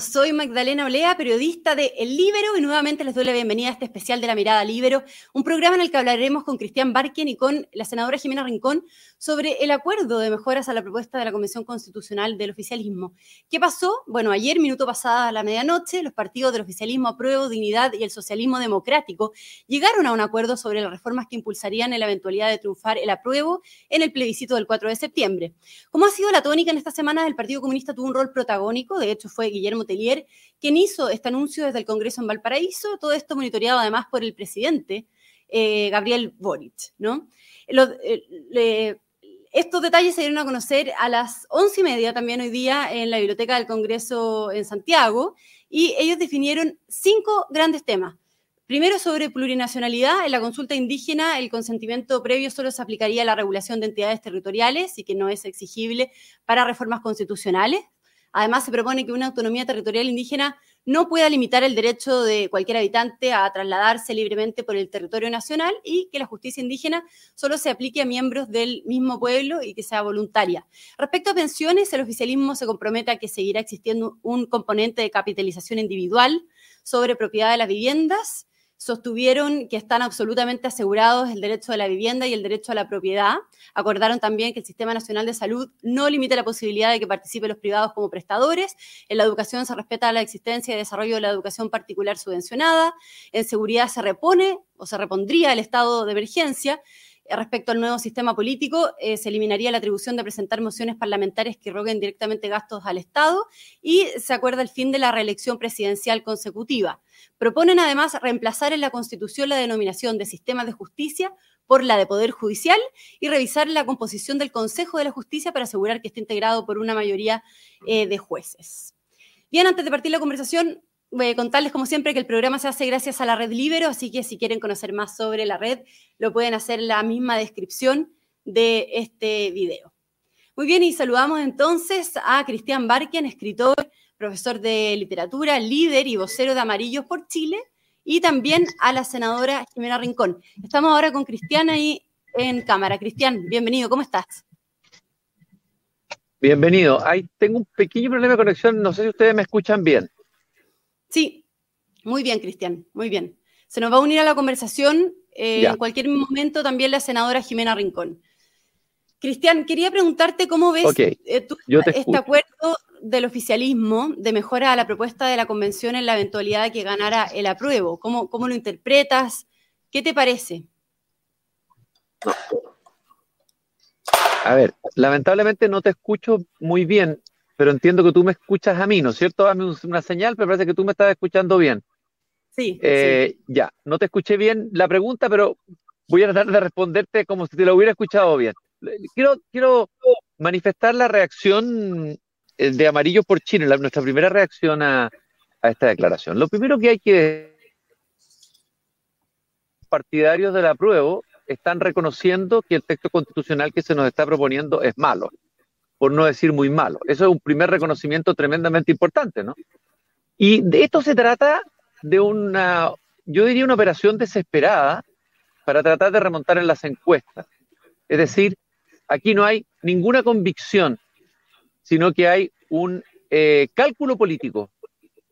soy Magdalena Olea, periodista de El Libero, y nuevamente les doy la bienvenida a este especial de la Mirada Libero, un programa en el que hablaremos con Cristian Barquen y con la senadora Jimena Rincón sobre el acuerdo de mejoras a la propuesta de la Convención Constitucional del Oficialismo. ¿Qué pasó? Bueno, ayer, minuto pasada a la medianoche, los partidos del oficialismo Apruebo, Dignidad y el Socialismo Democrático llegaron a un acuerdo sobre las reformas que impulsarían en la eventualidad de triunfar el apruebo en el plebiscito del 4 de septiembre. Como ha sido la tónica en esta semana, el Partido Comunista tuvo un rol protagónico, de hecho fue Guillermo Tellier quien hizo este anuncio desde el Congreso en Valparaíso, todo esto monitoreado además por el presidente eh, Gabriel Boric, ¿no? Eh, estos detalles se dieron a conocer a las once y media también hoy día en la Biblioteca del Congreso en Santiago y ellos definieron cinco grandes temas. Primero, sobre plurinacionalidad. En la consulta indígena, el consentimiento previo solo se aplicaría a la regulación de entidades territoriales y que no es exigible para reformas constitucionales. Además, se propone que una autonomía territorial indígena no pueda limitar el derecho de cualquier habitante a trasladarse libremente por el territorio nacional y que la justicia indígena solo se aplique a miembros del mismo pueblo y que sea voluntaria. Respecto a pensiones, el oficialismo se compromete a que seguirá existiendo un componente de capitalización individual sobre propiedad de las viviendas sostuvieron que están absolutamente asegurados el derecho a la vivienda y el derecho a la propiedad. Acordaron también que el Sistema Nacional de Salud no limite la posibilidad de que participen los privados como prestadores. En la educación se respeta la existencia y desarrollo de la educación particular subvencionada. En seguridad se repone o se repondría el estado de emergencia. Respecto al nuevo sistema político, eh, se eliminaría la atribución de presentar mociones parlamentarias que roguen directamente gastos al Estado y se acuerda el fin de la reelección presidencial consecutiva. Proponen además reemplazar en la Constitución la denominación de sistema de justicia por la de Poder Judicial y revisar la composición del Consejo de la Justicia para asegurar que esté integrado por una mayoría eh, de jueces. Bien, antes de partir la conversación, a contarles como siempre que el programa se hace gracias a la red Libero, así que si quieren conocer más sobre la red, lo pueden hacer en la misma descripción de este video. Muy bien, y saludamos entonces a Cristian Barken, escritor, profesor de literatura, líder y vocero de Amarillos por Chile, y también a la senadora Jimena Rincón. Estamos ahora con Cristian ahí en cámara. Cristian, bienvenido, ¿cómo estás? Bienvenido. Ahí tengo un pequeño problema de conexión, no sé si ustedes me escuchan bien. Sí, muy bien, Cristian, muy bien. Se nos va a unir a la conversación eh, en cualquier momento también la senadora Jimena Rincón. Cristian, quería preguntarte cómo ves eh, este acuerdo del oficialismo de mejora a la propuesta de la convención en la eventualidad de que ganara el apruebo. ¿Cómo, cómo lo interpretas? ¿Qué te parece? A ver, lamentablemente no te escucho muy bien pero entiendo que tú me escuchas a mí, ¿no es cierto? Dame una señal, pero parece que tú me estás escuchando bien. Eh, sí, Ya, no te escuché bien la pregunta, pero voy a tratar de responderte como si te lo hubiera escuchado bien. Quiero, quiero manifestar la reacción eh, de Amarillo por Chile, nuestra primera reacción a, a esta declaración. Lo primero que hay que partidarios del apruebo están reconociendo que el texto constitucional que se nos está proponiendo es malo por no decir muy malo. Eso es un primer reconocimiento tremendamente importante, ¿no? Y de esto se trata de una, yo diría una operación desesperada para tratar de remontar en las encuestas. Es decir, aquí no hay ninguna convicción, sino que hay un eh, cálculo político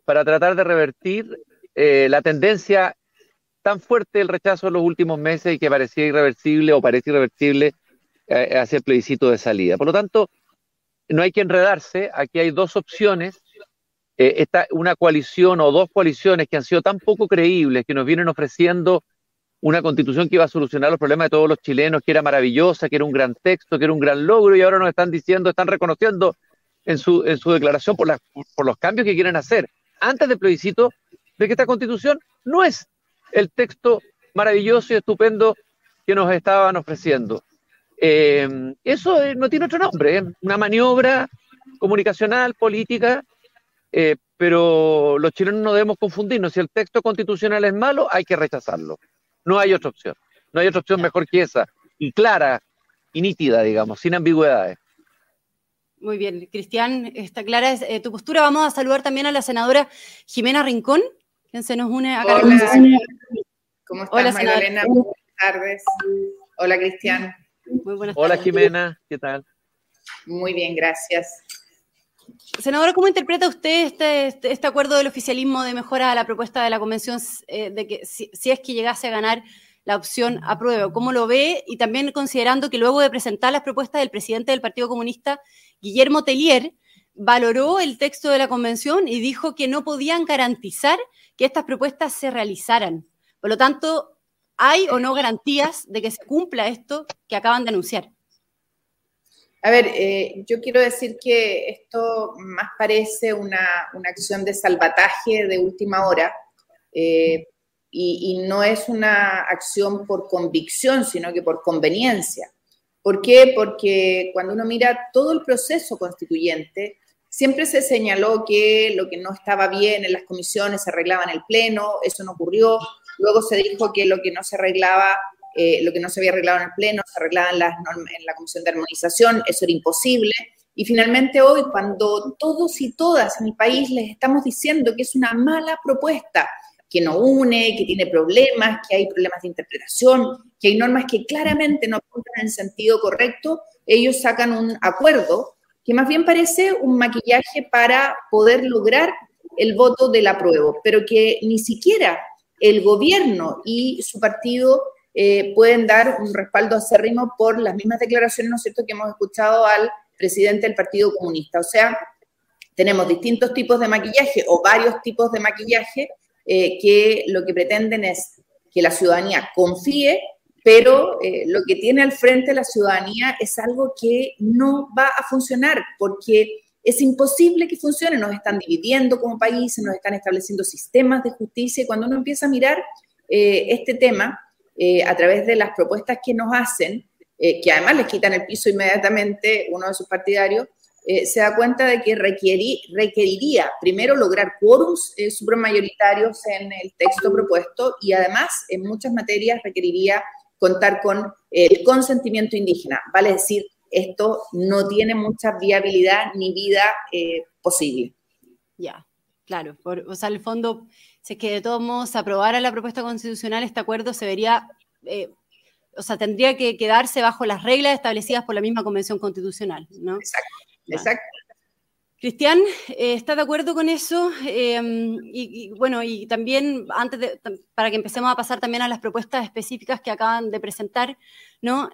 para tratar de revertir eh, la tendencia tan fuerte del rechazo en los últimos meses y que parecía irreversible o parece irreversible eh, hacia el plebiscito de salida. Por lo tanto, no hay que enredarse, aquí hay dos opciones, eh, una coalición o dos coaliciones que han sido tan poco creíbles, que nos vienen ofreciendo una constitución que iba a solucionar los problemas de todos los chilenos, que era maravillosa, que era un gran texto, que era un gran logro, y ahora nos están diciendo, están reconociendo en su, en su declaración por, por los cambios que quieren hacer antes del plebiscito, de que esta constitución no es el texto maravilloso y estupendo que nos estaban ofreciendo. Eh, eso eh, no tiene otro nombre, es una maniobra comunicacional, política, eh, pero los chilenos no debemos confundirnos. Si el texto constitucional es malo, hay que rechazarlo. No hay otra opción. No hay otra opción mejor que esa, y clara y nítida, digamos, sin ambigüedades. Muy bien, Cristian, está clara tu postura. Vamos a saludar también a la senadora Jimena Rincón, quien se nos une acá. Hola, ¿cómo estás, Hola, Magdalena? Buenas tardes. Hola, Cristian. Muy buenas Hola Jimena, ¿qué tal? Muy bien, gracias. senadora, ¿cómo interpreta usted este, este, este, acuerdo del oficialismo de mejora a la propuesta de la convención eh, de que si, es que llegase a ganar la opción apruebo? ¿Cómo lo ve? Y también considerando que luego de presentar las propuestas del presidente del Partido Comunista, Guillermo Tellier, valoró el texto de la convención y dijo que no podían garantizar que estas propuestas se realizaran. Por lo tanto, ¿hay o no garantías de que se cumpla esto que acaban de anunciar? A ver, eh, yo quiero decir que esto más parece una, acción de salvataje de última hora eh, y, no es una acción por convicción, sino que por conveniencia. ¿Por qué? Porque cuando uno mira todo el proceso constituyente, siempre se señaló que lo que no estaba bien en las comisiones se arreglaba en el Pleno, eso no ocurrió. Luego se dijo que lo que no se arreglaba eh, lo que no se había arreglado en el Pleno, se arreglaba en la, Comisión de Armonización, eso era imposible. Y finalmente hoy, cuando todos y todas en el país les estamos diciendo que es una mala propuesta, que no une, que tiene problemas, que hay problemas de interpretación, que hay normas que claramente no apuntan en sentido correcto, ellos sacan un acuerdo que más bien parece un maquillaje para poder lograr el voto del apruebo, pero que ni siquiera el gobierno y su partido eh, pueden dar un respaldo acérrimo por las mismas declaraciones, ¿no es cierto?, que hemos escuchado al presidente del Partido Comunista. O sea, tenemos distintos tipos de maquillaje o varios tipos de maquillaje eh, que lo que pretenden es que la ciudadanía confíe, pero eh, lo que tiene al frente la ciudadanía es algo que no va a funcionar porque es imposible que funcione. Nos están dividiendo como país, nos están estableciendo sistemas de justicia y cuando uno empieza a mirar este tema, eh, a través de las propuestas que nos hacen, eh, que además les quitan el piso inmediatamente uno de sus partidarios, eh, se da cuenta de que requeriría primero lograr quórums supramayoritarios en el texto propuesto y además en muchas materias requeriría contar con el consentimiento indígena, vale decir, esto no tiene mucha viabilidad ni vida posible. Ya, claro, o sea, el fondo si es que de todos modos se aprobara la propuesta constitucional, este acuerdo se vería, eh, o sea, tendría que quedarse bajo las reglas establecidas por la misma Convención Constitucional, ¿no? Exacto, exacto. Cristian, eh, ¿estás de acuerdo con eso? Em, y, bueno, y también, antes de, para que empecemos a pasar también a las propuestas específicas que acaban de presentar, ¿no?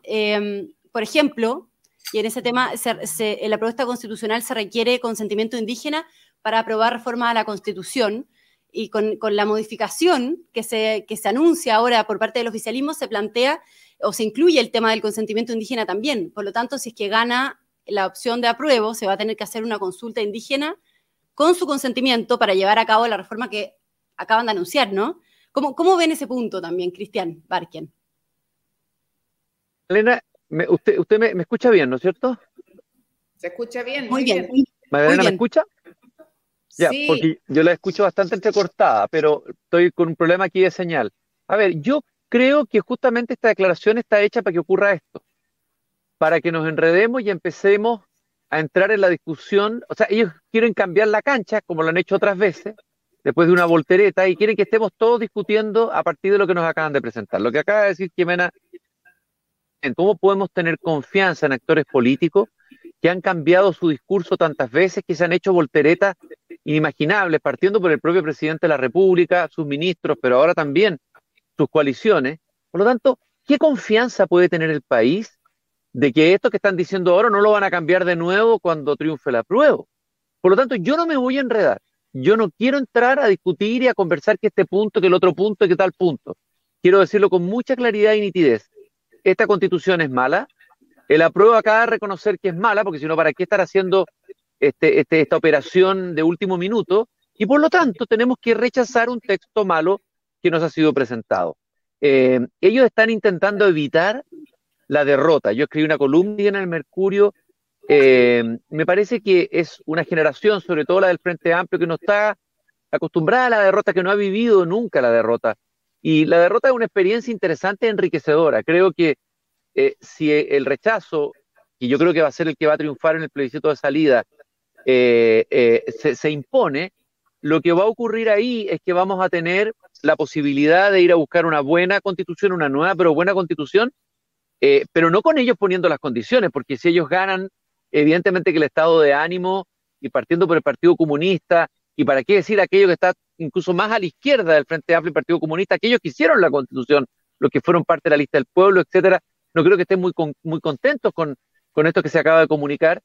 Por ejemplo, y en ese tema, en la propuesta constitucional se requiere consentimiento indígena para aprobar reforma a la Constitución, y con, la modificación que se, que se anuncia ahora por parte del oficialismo, se plantea o se incluye el tema del consentimiento indígena también. Por lo tanto, si es que gana la opción de apruebo, se va a tener que hacer una consulta indígena con su consentimiento para llevar a cabo la reforma que acaban de anunciar, ¿no? ¿Cómo, cómo ven ese punto también, Cristian Barken? Elena, usted, usted me, escucha bien, ¿no es cierto? Se escucha bien. Muy, bien. ¿Magdalena me escucha? Ya, porque yo la escucho bastante entrecortada, pero estoy con un problema aquí de señal. A ver, yo creo que justamente esta declaración está hecha para que ocurra esto, para que nos enredemos y empecemos a entrar en la discusión. O sea, ellos quieren cambiar la cancha, como lo han hecho otras veces, después de una voltereta, y quieren que estemos todos discutiendo a partir de lo que nos acaban de presentar. Lo que acaba de decir Jimena, en cómo podemos tener confianza en actores políticos que han cambiado su discurso tantas veces, que se han hecho volteretas inimaginables, partiendo por el propio presidente de la República, sus ministros, pero ahora también sus coaliciones. Por lo tanto, ¿qué confianza puede tener el país de que esto que están diciendo ahora no lo van a cambiar de nuevo cuando triunfe la prueba? Por lo tanto, yo no me voy a enredar. Yo no quiero entrar a discutir y a conversar que este punto, que el otro punto, y que tal punto. Quiero decirlo con mucha claridad y nitidez. Esta constitución es mala. El apruebo acaba de reconocer que es mala, porque si no, ¿para qué estar haciendo este, este, esta operación de último minuto y por lo tanto tenemos que rechazar un texto malo que nos ha sido presentado. Eh, ellos están intentando evitar la derrota. Yo escribí una columna en el Mercurio. Eh, me parece que es una generación, sobre todo la del Frente Amplio, que no está acostumbrada a la derrota, que no ha vivido nunca la derrota. Y la derrota es una experiencia interesante, enriquecedora. Creo que eh, si el rechazo, y yo creo que va a ser el que va a triunfar en el plebiscito de salida, eh, eh, se, impone, lo que va a ocurrir ahí es que vamos a tener la posibilidad de ir a buscar una buena constitución, una nueva pero buena constitución, pero no con ellos poniendo las condiciones, porque si ellos ganan, evidentemente que el estado de ánimo y partiendo por el Partido Comunista, y para qué decir aquello que está incluso más a la izquierda del Frente Amplio y Partido Comunista, aquellos que hicieron la Constitución, los que fueron parte de la lista del pueblo, etcétera, no creo que estén muy, muy contentos con, con esto que se acaba de comunicar.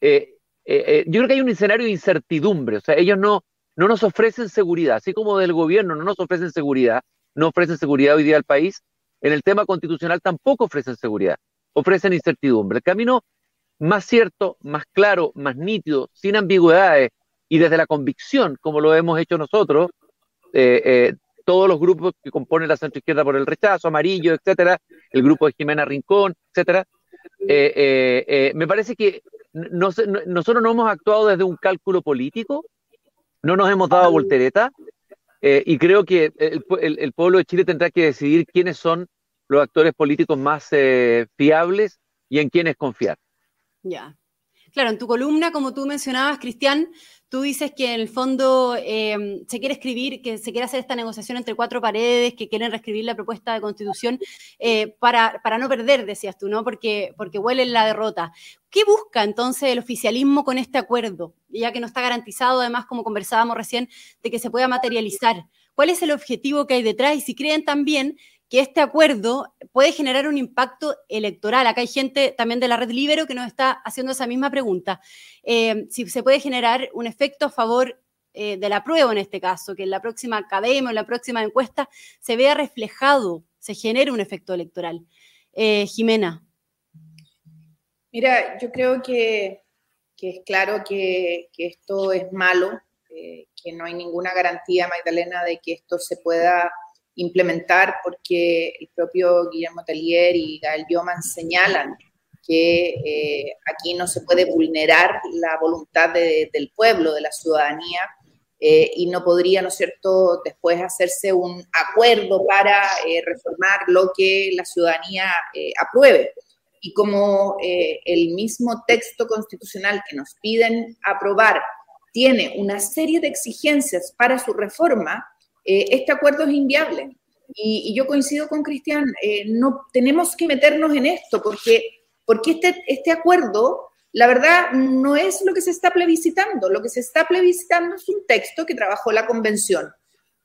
Eh, eh, eh, yo creo que hay un escenario de incertidumbre, o sea, ellos no, no nos ofrecen seguridad, así como del gobierno no nos ofrecen seguridad, no ofrecen seguridad hoy día al país, en el tema constitucional tampoco ofrecen seguridad, ofrecen incertidumbre. El camino más cierto, más claro, más nítido, sin ambigüedades y desde la convicción, como lo hemos hecho nosotros, todos los grupos que componen la centroizquierda por el rechazo, amarillo, etcétera, el grupo de Jimena Rincón, etcétera, me parece que nosotros no hemos actuado desde un cálculo político, no nos hemos dado voltereta, eh, y creo que el, pueblo de Chile tendrá que decidir quiénes son los actores políticos más eh, fiables y en quiénes confiar. Ya. Claro, en tu columna, como tú mencionabas, Cristian, tú dices que en el fondo em, se quiere escribir, que se quiere hacer esta negociación entre cuatro paredes, que quieren reescribir la propuesta de constitución eh, para, para, no perder, decías tú, ¿no? Porque, porque huelen la derrota. ¿Qué busca entonces el oficialismo con este acuerdo? Ya que no está garantizado, además, como conversábamos recién, de que se pueda materializar. ¿Cuál es el objetivo que hay detrás? Y si creen también que este acuerdo puede generar un impacto electoral. Acá hay gente también de la red Libero que nos está haciendo esa misma pregunta. Eh, si se puede generar un efecto a favor eh, de la prueba en este caso, que en la próxima academia o en la próxima encuesta se vea reflejado, se genere un efecto electoral. Eh, Jimena. Mira, yo creo que, es claro que, esto es malo, que no hay ninguna garantía, Magdalena, de que esto se pueda implementar porque el propio Guillermo Tellier y Gael Bioman señalan que eh, aquí no se puede vulnerar la voluntad del pueblo, de la ciudadanía, eh, y no podría, ¿no es cierto?, después hacerse un acuerdo para eh, reformar lo que la ciudadanía apruebe. Y como el mismo texto constitucional que nos piden aprobar tiene una serie de exigencias para su reforma, eh, este acuerdo es inviable. Y, yo coincido con Cristian, eh, no tenemos que meternos en esto porque, porque este, este acuerdo, la verdad, no es lo que se está plebiscitando. Lo que se está plebiscitando es un texto que trabajó la convención.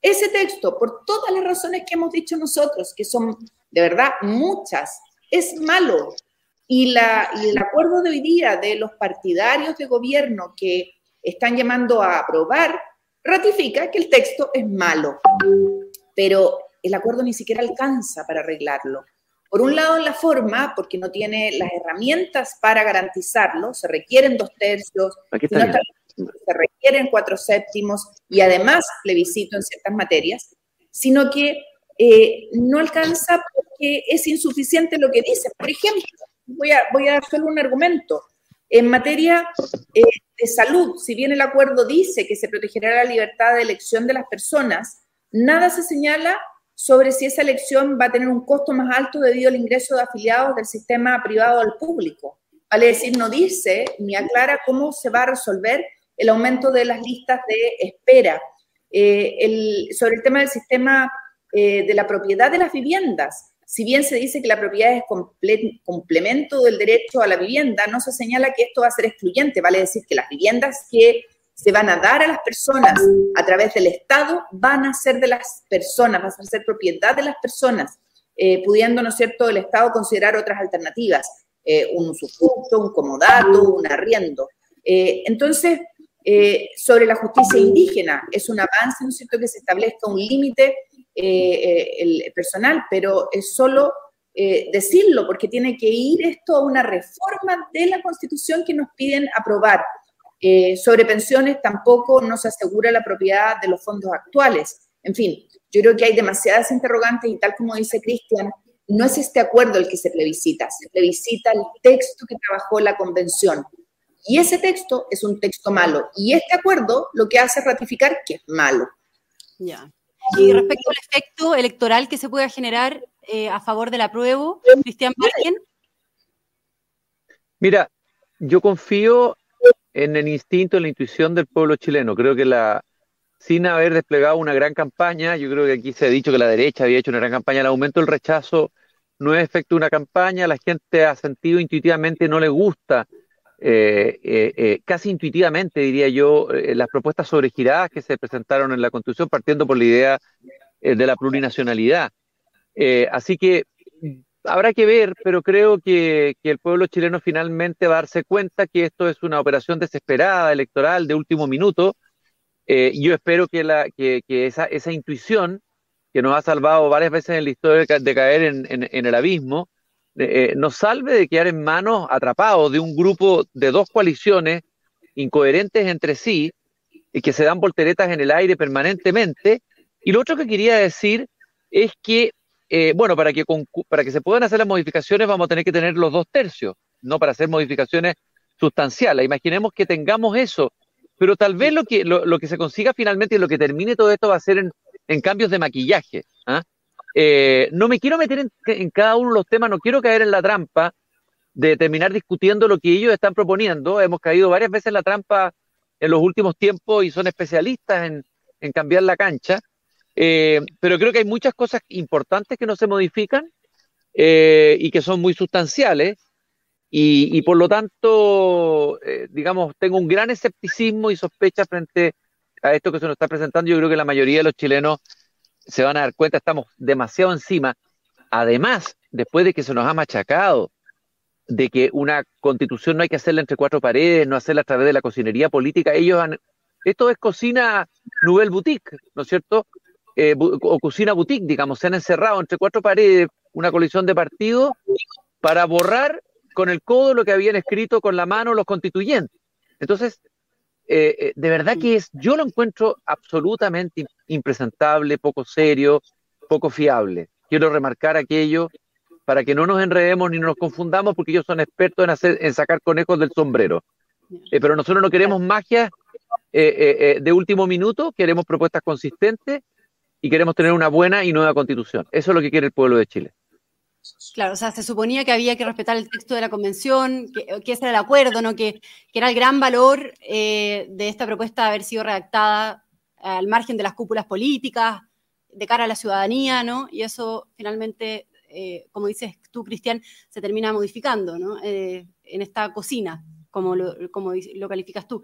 Ese texto, por todas las razones que hemos dicho nosotros, que son de verdad muchas, es malo. Y, la, y el acuerdo de hoy día de los partidarios de gobierno que están llamando a aprobar ratifica que el texto es malo, pero el acuerdo ni siquiera alcanza para arreglarlo. Por un lado, en la forma, porque no tiene las herramientas para garantizarlo, se requieren dos tercios, se requieren cuatro séptimos y además plebiscito en ciertas materias, sino que eh, no alcanza porque es insuficiente lo que dice. Por ejemplo, voy a, voy a dar solo un argumento. En materia eh, de salud, si bien el acuerdo dice que se protegerá la libertad de elección de las personas, nada se señala sobre si esa elección va a tener un costo más alto debido al ingreso de afiliados del sistema privado al público. Vale decir, no dice ni aclara cómo se va a resolver el aumento de las listas de espera. Eh, sobre el tema del sistema eh, de la propiedad de las viviendas, si bien se dice que la propiedad es complemento del derecho a la vivienda, no se señala que esto va a ser excluyente, vale decir que las viviendas que se van a dar a las personas a través del Estado van a ser de las personas, van a ser propiedad de las personas, eh, pudiendo, ¿no es cierto?, el Estado considerar otras alternativas, eh, un usufructo, un comodato, un arriendo. Eh, entonces, sobre la justicia indígena, es un avance, ¿no es cierto?, que se establezca un límite eh, el personal, pero es solo eh, decirlo, porque tiene que ir esto a una reforma de la Constitución que nos piden aprobar. Eh, sobre pensiones tampoco nos asegura la propiedad de los fondos actuales. En fin, yo creo que hay demasiadas interrogantes y tal como dice Cristian, no es este acuerdo el que se plebiscita, se plebiscita el texto que trabajó la convención. Y ese texto es un texto malo. Y este acuerdo lo que hace es ratificar que es malo. Ya. Y respecto al efecto electoral que se pueda generar eh, a favor del apruebo, Cristian Margen. Mira, yo confío en el instinto, en la intuición del pueblo chileno. Creo que la, sin haber desplegado una gran campaña, yo creo que aquí se ha dicho que la derecha había hecho una gran campaña, el aumento del rechazo no es efecto de una campaña, la gente ha sentido intuitivamente, no le gusta casi intuitivamente, diría yo, las propuestas sobregiradas que se presentaron en la Constitución, partiendo por la idea de la plurinacionalidad. así que habrá que ver, pero creo que, el pueblo chileno finalmente va a darse cuenta que esto es una operación desesperada, electoral, de último minuto. Eh, yo espero que, la, que, esa, esa, intuición que nos ha salvado varias veces en la historia de caer en, el abismo, eh, nos salve de quedar en manos atrapados de un grupo de dos coaliciones incoherentes entre sí y que se dan volteretas en el aire permanentemente. Y lo otro que quería decir es que eh, bueno, para que, para que se puedan hacer las modificaciones vamos a tener que tener los dos tercios, no para hacer modificaciones sustanciales. Imaginemos que tengamos eso, pero tal vez lo que, lo, que se consiga finalmente y lo que termine todo esto va a ser en, cambios de maquillaje. ¿ah? Eh, no me quiero meter en, cada uno de los temas, no quiero caer en la trampa de terminar discutiendo lo que ellos están proponiendo. Hemos caído varias veces en la trampa en los últimos tiempos y son especialistas en, en cambiar la cancha. Eh, pero creo que hay muchas cosas importantes que no se modifican eh, y que son muy sustanciales. Y, por lo tanto, digamos, tengo un gran escepticismo y sospecha frente a esto que se nos está presentando. Yo creo que la mayoría de los chilenos se van a dar cuenta, estamos demasiado encima. Además, después de que se nos ha machacado de que una constitución no hay que hacerla entre cuatro paredes, no hacerla a través de la cocinería política, ellos han... Esto es cocina Nouvelle Boutique, ¿no es cierto? Eh, o cocina boutique, digamos, se han encerrado entre cuatro paredes una coalición de partidos para borrar con el codo lo que habían escrito con la mano los constituyentes. Entonces, eh, eh, de verdad que es, yo lo encuentro absolutamente impresentable, poco serio, poco fiable. Quiero remarcar aquello para que no nos enredemos ni nos confundamos, porque ellos son expertos en, hacer, en sacar conejos del sombrero. pero nosotros no queremos magia de último minuto, queremos propuestas consistentes y queremos tener una buena y nueva constitución. Eso es lo que quiere el pueblo de Chile. Claro, o sea, se suponía que había que respetar el texto de la convención, que, ese era el acuerdo, ¿no? que, era el gran valor eh, de esta propuesta de haber sido redactada al margen de las cúpulas políticas, de cara a la ciudadanía, ¿no? Y eso finalmente, eh, como dices tú, Cristian, se termina modificando, ¿no? Eh, en esta cocina, como como lo calificas tú.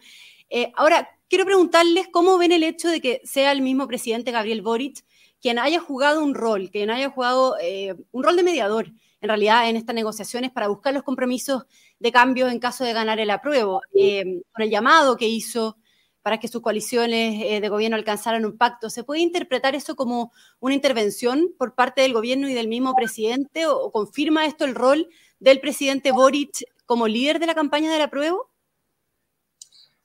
ahora, quiero preguntarles cómo ven el hecho de que sea el mismo presidente Gabriel Boric quien haya jugado un rol, quien haya jugado eh, un rol de mediador, en realidad, en estas negociaciones para buscar los compromisos de cambio en caso de ganar el apruebo, eh, con el llamado que hizo para que sus coaliciones eh, de gobierno alcanzaran un pacto. ¿Se puede interpretar eso como una intervención por parte del gobierno y del mismo presidente? ¿O, confirma esto el rol del presidente Boric como líder de la campaña del apruebo?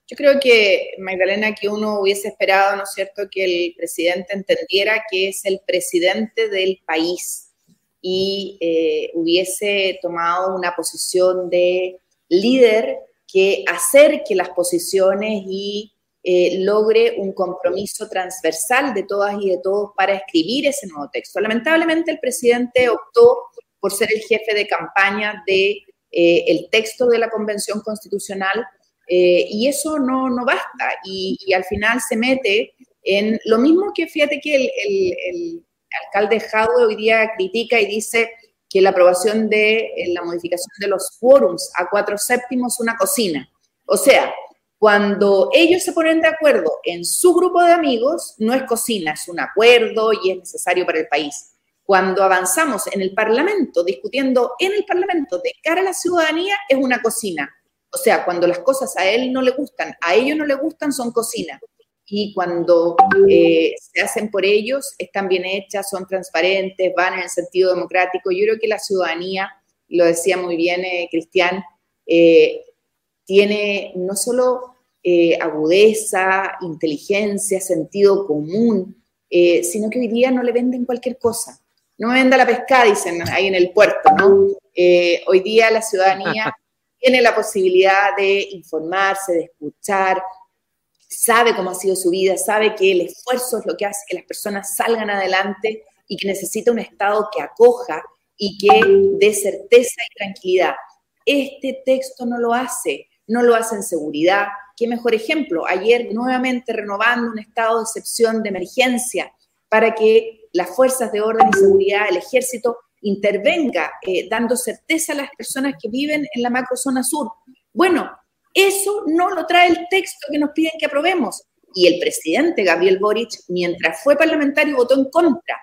Yo creo que, Magdalena, que uno hubiese esperado, ¿no es cierto?, que el presidente entendiera que es el presidente del país y eh, hubiese tomado una posición de líder que acerque las posiciones y eh, logre un compromiso transversal de todas y de todos para escribir ese nuevo texto. Lamentablemente el presidente optó por ser el jefe de campaña de eh, el texto de la Convención Constitucional eh, y eso no, no basta y, al final se mete en lo mismo que fíjate que el, alcalde Jadwe hoy día critica y dice que la aprobación de la modificación de los quórums a cuatro séptimos una cocina. O sea, cuando ellos se ponen de acuerdo en su grupo de amigos, no es cocina, es un acuerdo y es necesario para el país. Cuando avanzamos en el Parlamento, discutiendo en el Parlamento de cara a la ciudadanía, es una cocina. O sea, cuando las cosas a él no le gustan, a ellos no le gustan, son cocina. Y cuando eh, se hacen por ellos, están bien hechas, son transparentes, van en el sentido democrático. Yo creo que la ciudadanía, lo decía muy bien eh, Cristian, eh, tiene no solo agudeza, inteligencia, sentido común, sino que hoy día no le venden cualquier cosa. No me venda la pesca, dicen ahí en el puerto, ¿no? hoy día la ciudadanía tiene la posibilidad de informarse, de escuchar, sabe cómo ha sido su vida, sabe que el esfuerzo es lo que hace que las personas salgan adelante y que necesita un Estado que acoja y que dé certeza y tranquilidad. Este texto no lo hace, no lo hace en seguridad. Qué mejor ejemplo, ayer nuevamente renovando un estado de excepción de emergencia para que las fuerzas de orden y seguridad, el ejército, intervenga, eh, dando certeza a las personas que viven en la macrozona sur. Bueno, Eso no lo trae el texto que nos piden que aprobemos. Y el presidente Gabriel Boric, mientras fue parlamentario, votó en contra.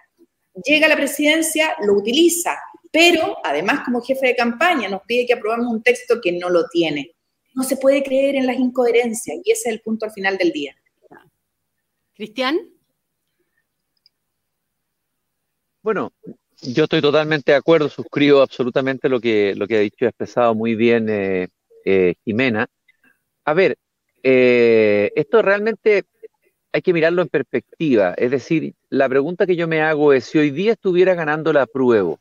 Llega a la presidencia, lo utiliza, pero además como jefe de campaña nos pide que aprobemos un texto que no lo tiene. No se puede creer en las incoherencias y ese es el punto al final del día. Cristian. Bueno, yo estoy totalmente de acuerdo, suscribo absolutamente lo que, lo que ha dicho y ha expresado muy bien eh, eh, Jimena. A ver, eh, esto realmente hay que mirarlo en perspectiva. Es decir, la pregunta que yo me hago es, si hoy día estuviera ganando la prueba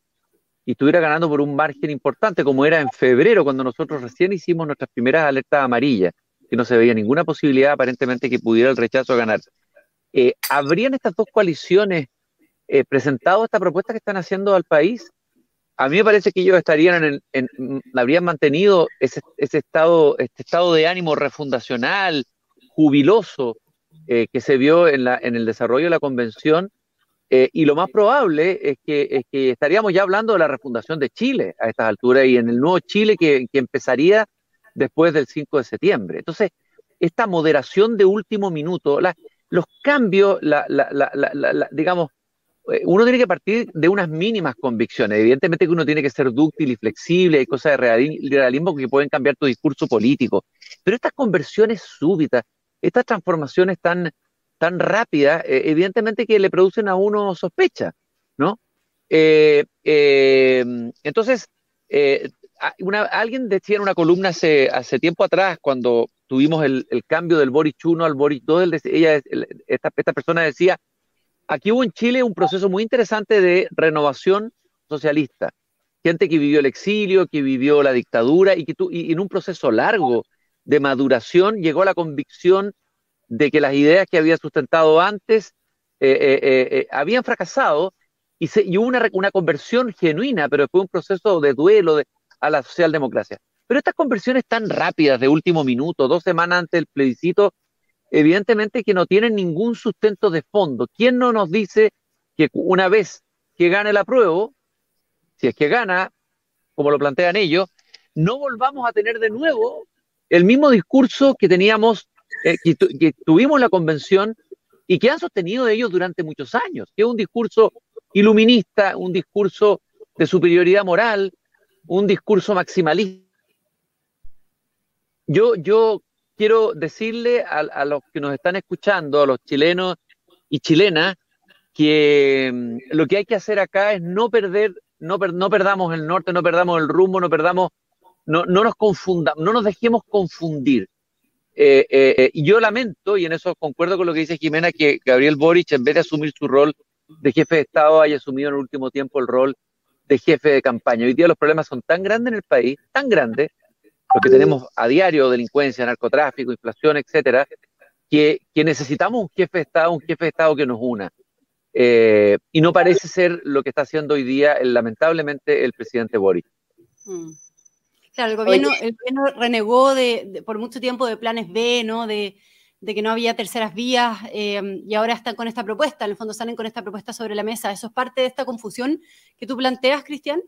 y estuviera ganando por un margen importante, como era en febrero, cuando nosotros recién hicimos nuestras primeras alertas amarillas, que no se veía ninguna posibilidad aparentemente que pudiera el rechazo ganar, eh, ¿habrían estas dos coaliciones eh, presentado esta propuesta que están haciendo al país? A mí me parece que ellos estarían en, habrían mantenido ese, estado, este estado de ánimo refundacional, jubiloso, eh, que se vio en, el desarrollo de la convención, eh, y lo más probable es que, es que, estaríamos ya hablando de la refundación de Chile a estas alturas y en el nuevo Chile que, empezaría después del 5 de septiembre. Entonces, esta moderación de último minuto, los cambios, la, digamos, uno tiene que partir de unas mínimas convicciones. Evidentemente que uno tiene que ser dúctil y flexible, hay cosas de realismo que pueden cambiar tu discurso político, pero estas conversiones súbitas, estas transformaciones tan, tan rápidas, eh, evidentemente que le producen a uno sospecha, ¿no? Eh, entonces, alguien decía en una columna hace, hace tiempo atrás, cuando tuvimos el, cambio del Boris 1 al Boris 2, ella, esta, esta persona decía, aquí hubo en Chile un proceso muy interesante de renovación socialista. Gente que vivió el exilio, que vivió la dictadura y que y en un proceso largo de maduración llegó a la convicción de que las ideas que había sustentado antes eh, eh, eh, habían fracasado y, hubo una, una, conversión genuina, pero fue un proceso de duelo a la socialdemocracia. Pero estas conversiones tan rápidas de último minuto, dos semanas antes del plebiscito, evidentemente que no tienen ningún sustento de fondo. ¿Quién no nos dice que una vez que gane la prueba, si es que gana, como lo plantean ellos, no volvamos a tener de nuevo el mismo discurso que teníamos, eh, que, tuvimos la convención y que han sostenido ellos durante muchos años, que es un discurso iluminista, un discurso de superioridad moral, un discurso maximalista. Yo, yo quiero decirle a, los que nos están escuchando, a los chilenos y chilenas, que mm, lo que hay que hacer acá es no perder, no, no perdamos el norte, no perdamos el rumbo, no perdamos, no, no nos confundamos, no nos dejemos confundir. Eh, eh, y yo lamento, y en eso concuerdo con lo que dice Jimena, que Gabriel Boric, en vez de asumir su rol de jefe de Estado, haya asumido en el último tiempo el rol de jefe de campaña. Hoy día los problemas son tan grandes en el país, tan grandes, lo que tenemos a diario, delincuencia, narcotráfico, inflación, etcétera, que, necesitamos un jefe de Estado, un jefe de Estado que nos una. Eh, y no parece ser lo que está haciendo hoy día, lamentablemente, el presidente Boris. Mm. Claro, el gobierno, el gobierno renegó de, por mucho tiempo de planes B, ¿no? De, que no había terceras vías eh, y ahora están con esta propuesta, en el fondo salen con esta propuesta sobre la mesa. ¿Eso es parte de esta confusión que tú planteas, Cristian?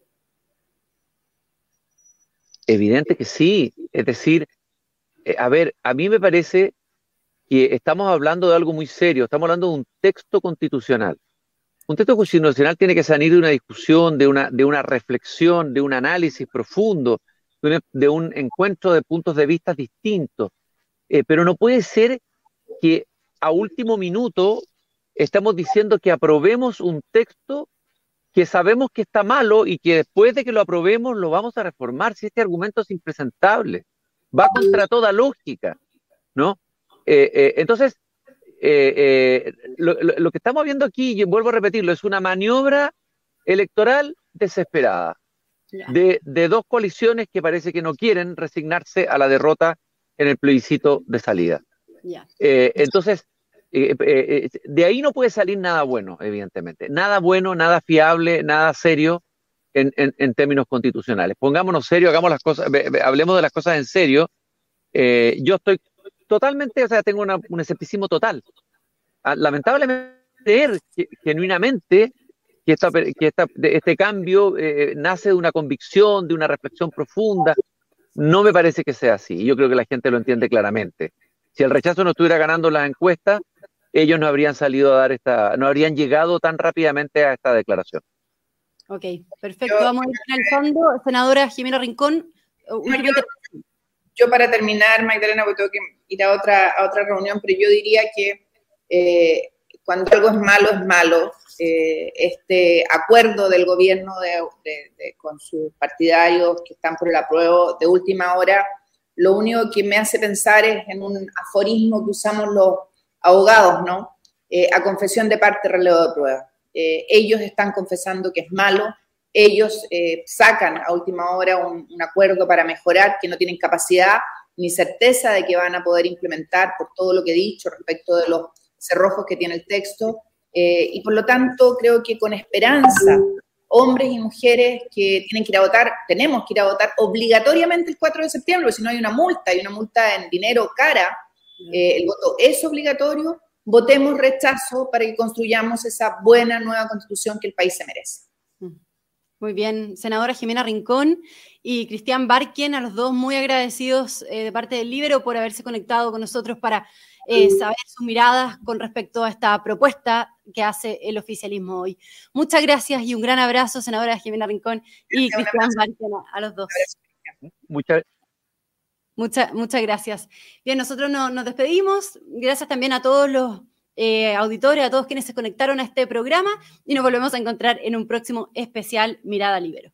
Evidente que sí. Es decir, eh, a ver, a mí me parece que estamos hablando de algo muy serio, estamos hablando de un texto constitucional. Un texto constitucional tiene que salir de una discusión, de una, de una reflexión, de un análisis profundo, de un, encuentro de puntos de vista distintos. Eh, pero no puede ser que a último minuto estamos diciendo que aprobemos un texto que sabemos que está malo y que después de que lo aprobemos lo vamos a reformar, si este argumento es impresentable, va contra toda lógica, ¿no? Eh, eh, entonces, eh, lo, que estamos viendo aquí, y vuelvo a repetirlo, es una maniobra electoral desesperada de, dos coaliciones que parece que no quieren resignarse a la derrota en el plebiscito de salida. entonces, eh, eh, eh, de ahí no puede salir nada bueno, evidentemente. Nada bueno, nada fiable, nada serio en, en, términos constitucionales. Pongámonos serio, hagamos las cosas, hablemos de las cosas en serio. yo estoy totalmente, o sea, tengo un escepticismo total. Ah, lamentablemente, creer genuinamente que, que este cambio nace de una convicción, de una reflexión profunda, No me parece que sea así, yo creo que la gente lo entiende claramente. Si el rechazo no estuviera ganando la encuesta, ellos no habrían salido a dar esta, no habrían llegado tan rápidamente a esta declaración. Ok, perfecto. Vamos a ir al fondo. Senadora Jimena Rincón. yo, para terminar, Magdalena, porque tengo que ir a otra, a otra reunión, pero yo diría que eh, cuando algo es malo, es malo. Eh, este acuerdo del gobierno con sus partidarios que están por el apruebo de última hora, lo único que me hace pensar es en un aforismo que usamos los abogados, ¿no? Eh, a confesión de parte, relevo de prueba. Eh, ellos están confesando que es malo, ellos eh, sacan a última hora un, acuerdo para mejorar, que no tienen capacidad ni certeza de que van a poder implementar por todo lo que he dicho respecto de los cerrojos que tiene el texto. y por lo tanto, creo que con esperanza, hombres y mujeres que tienen que ir a votar, tenemos que ir a votar obligatoriamente el 4 de septiembre, si no hay una multa, hay una multa en dinero cara, el voto es obligatorio, votemos rechazo para que construyamos esa buena nueva constitución que el país se merece. Mm. Muy bien, senadora Jimena Rincón y Cristian Barquien, a los dos muy agradecidos eh, de parte del Libero por haberse conectado con nosotros para eh, saber sus miradas con respecto a esta propuesta que hace el oficialismo hoy. Muchas gracias y un gran abrazo, senadora Jimena Rincón y Cristian Barquien, a, los dos. Muchas muchas gracias. Bien, nosotros nos despedimos. Gracias también a todos los eh, auditores, a todos quienes se conectaron a este programa y nos volvemos a encontrar en un próximo especial Mirada Libero.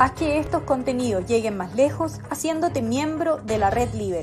Haz que estos contenidos lleguen más lejos haciéndote miembro de la red Libero.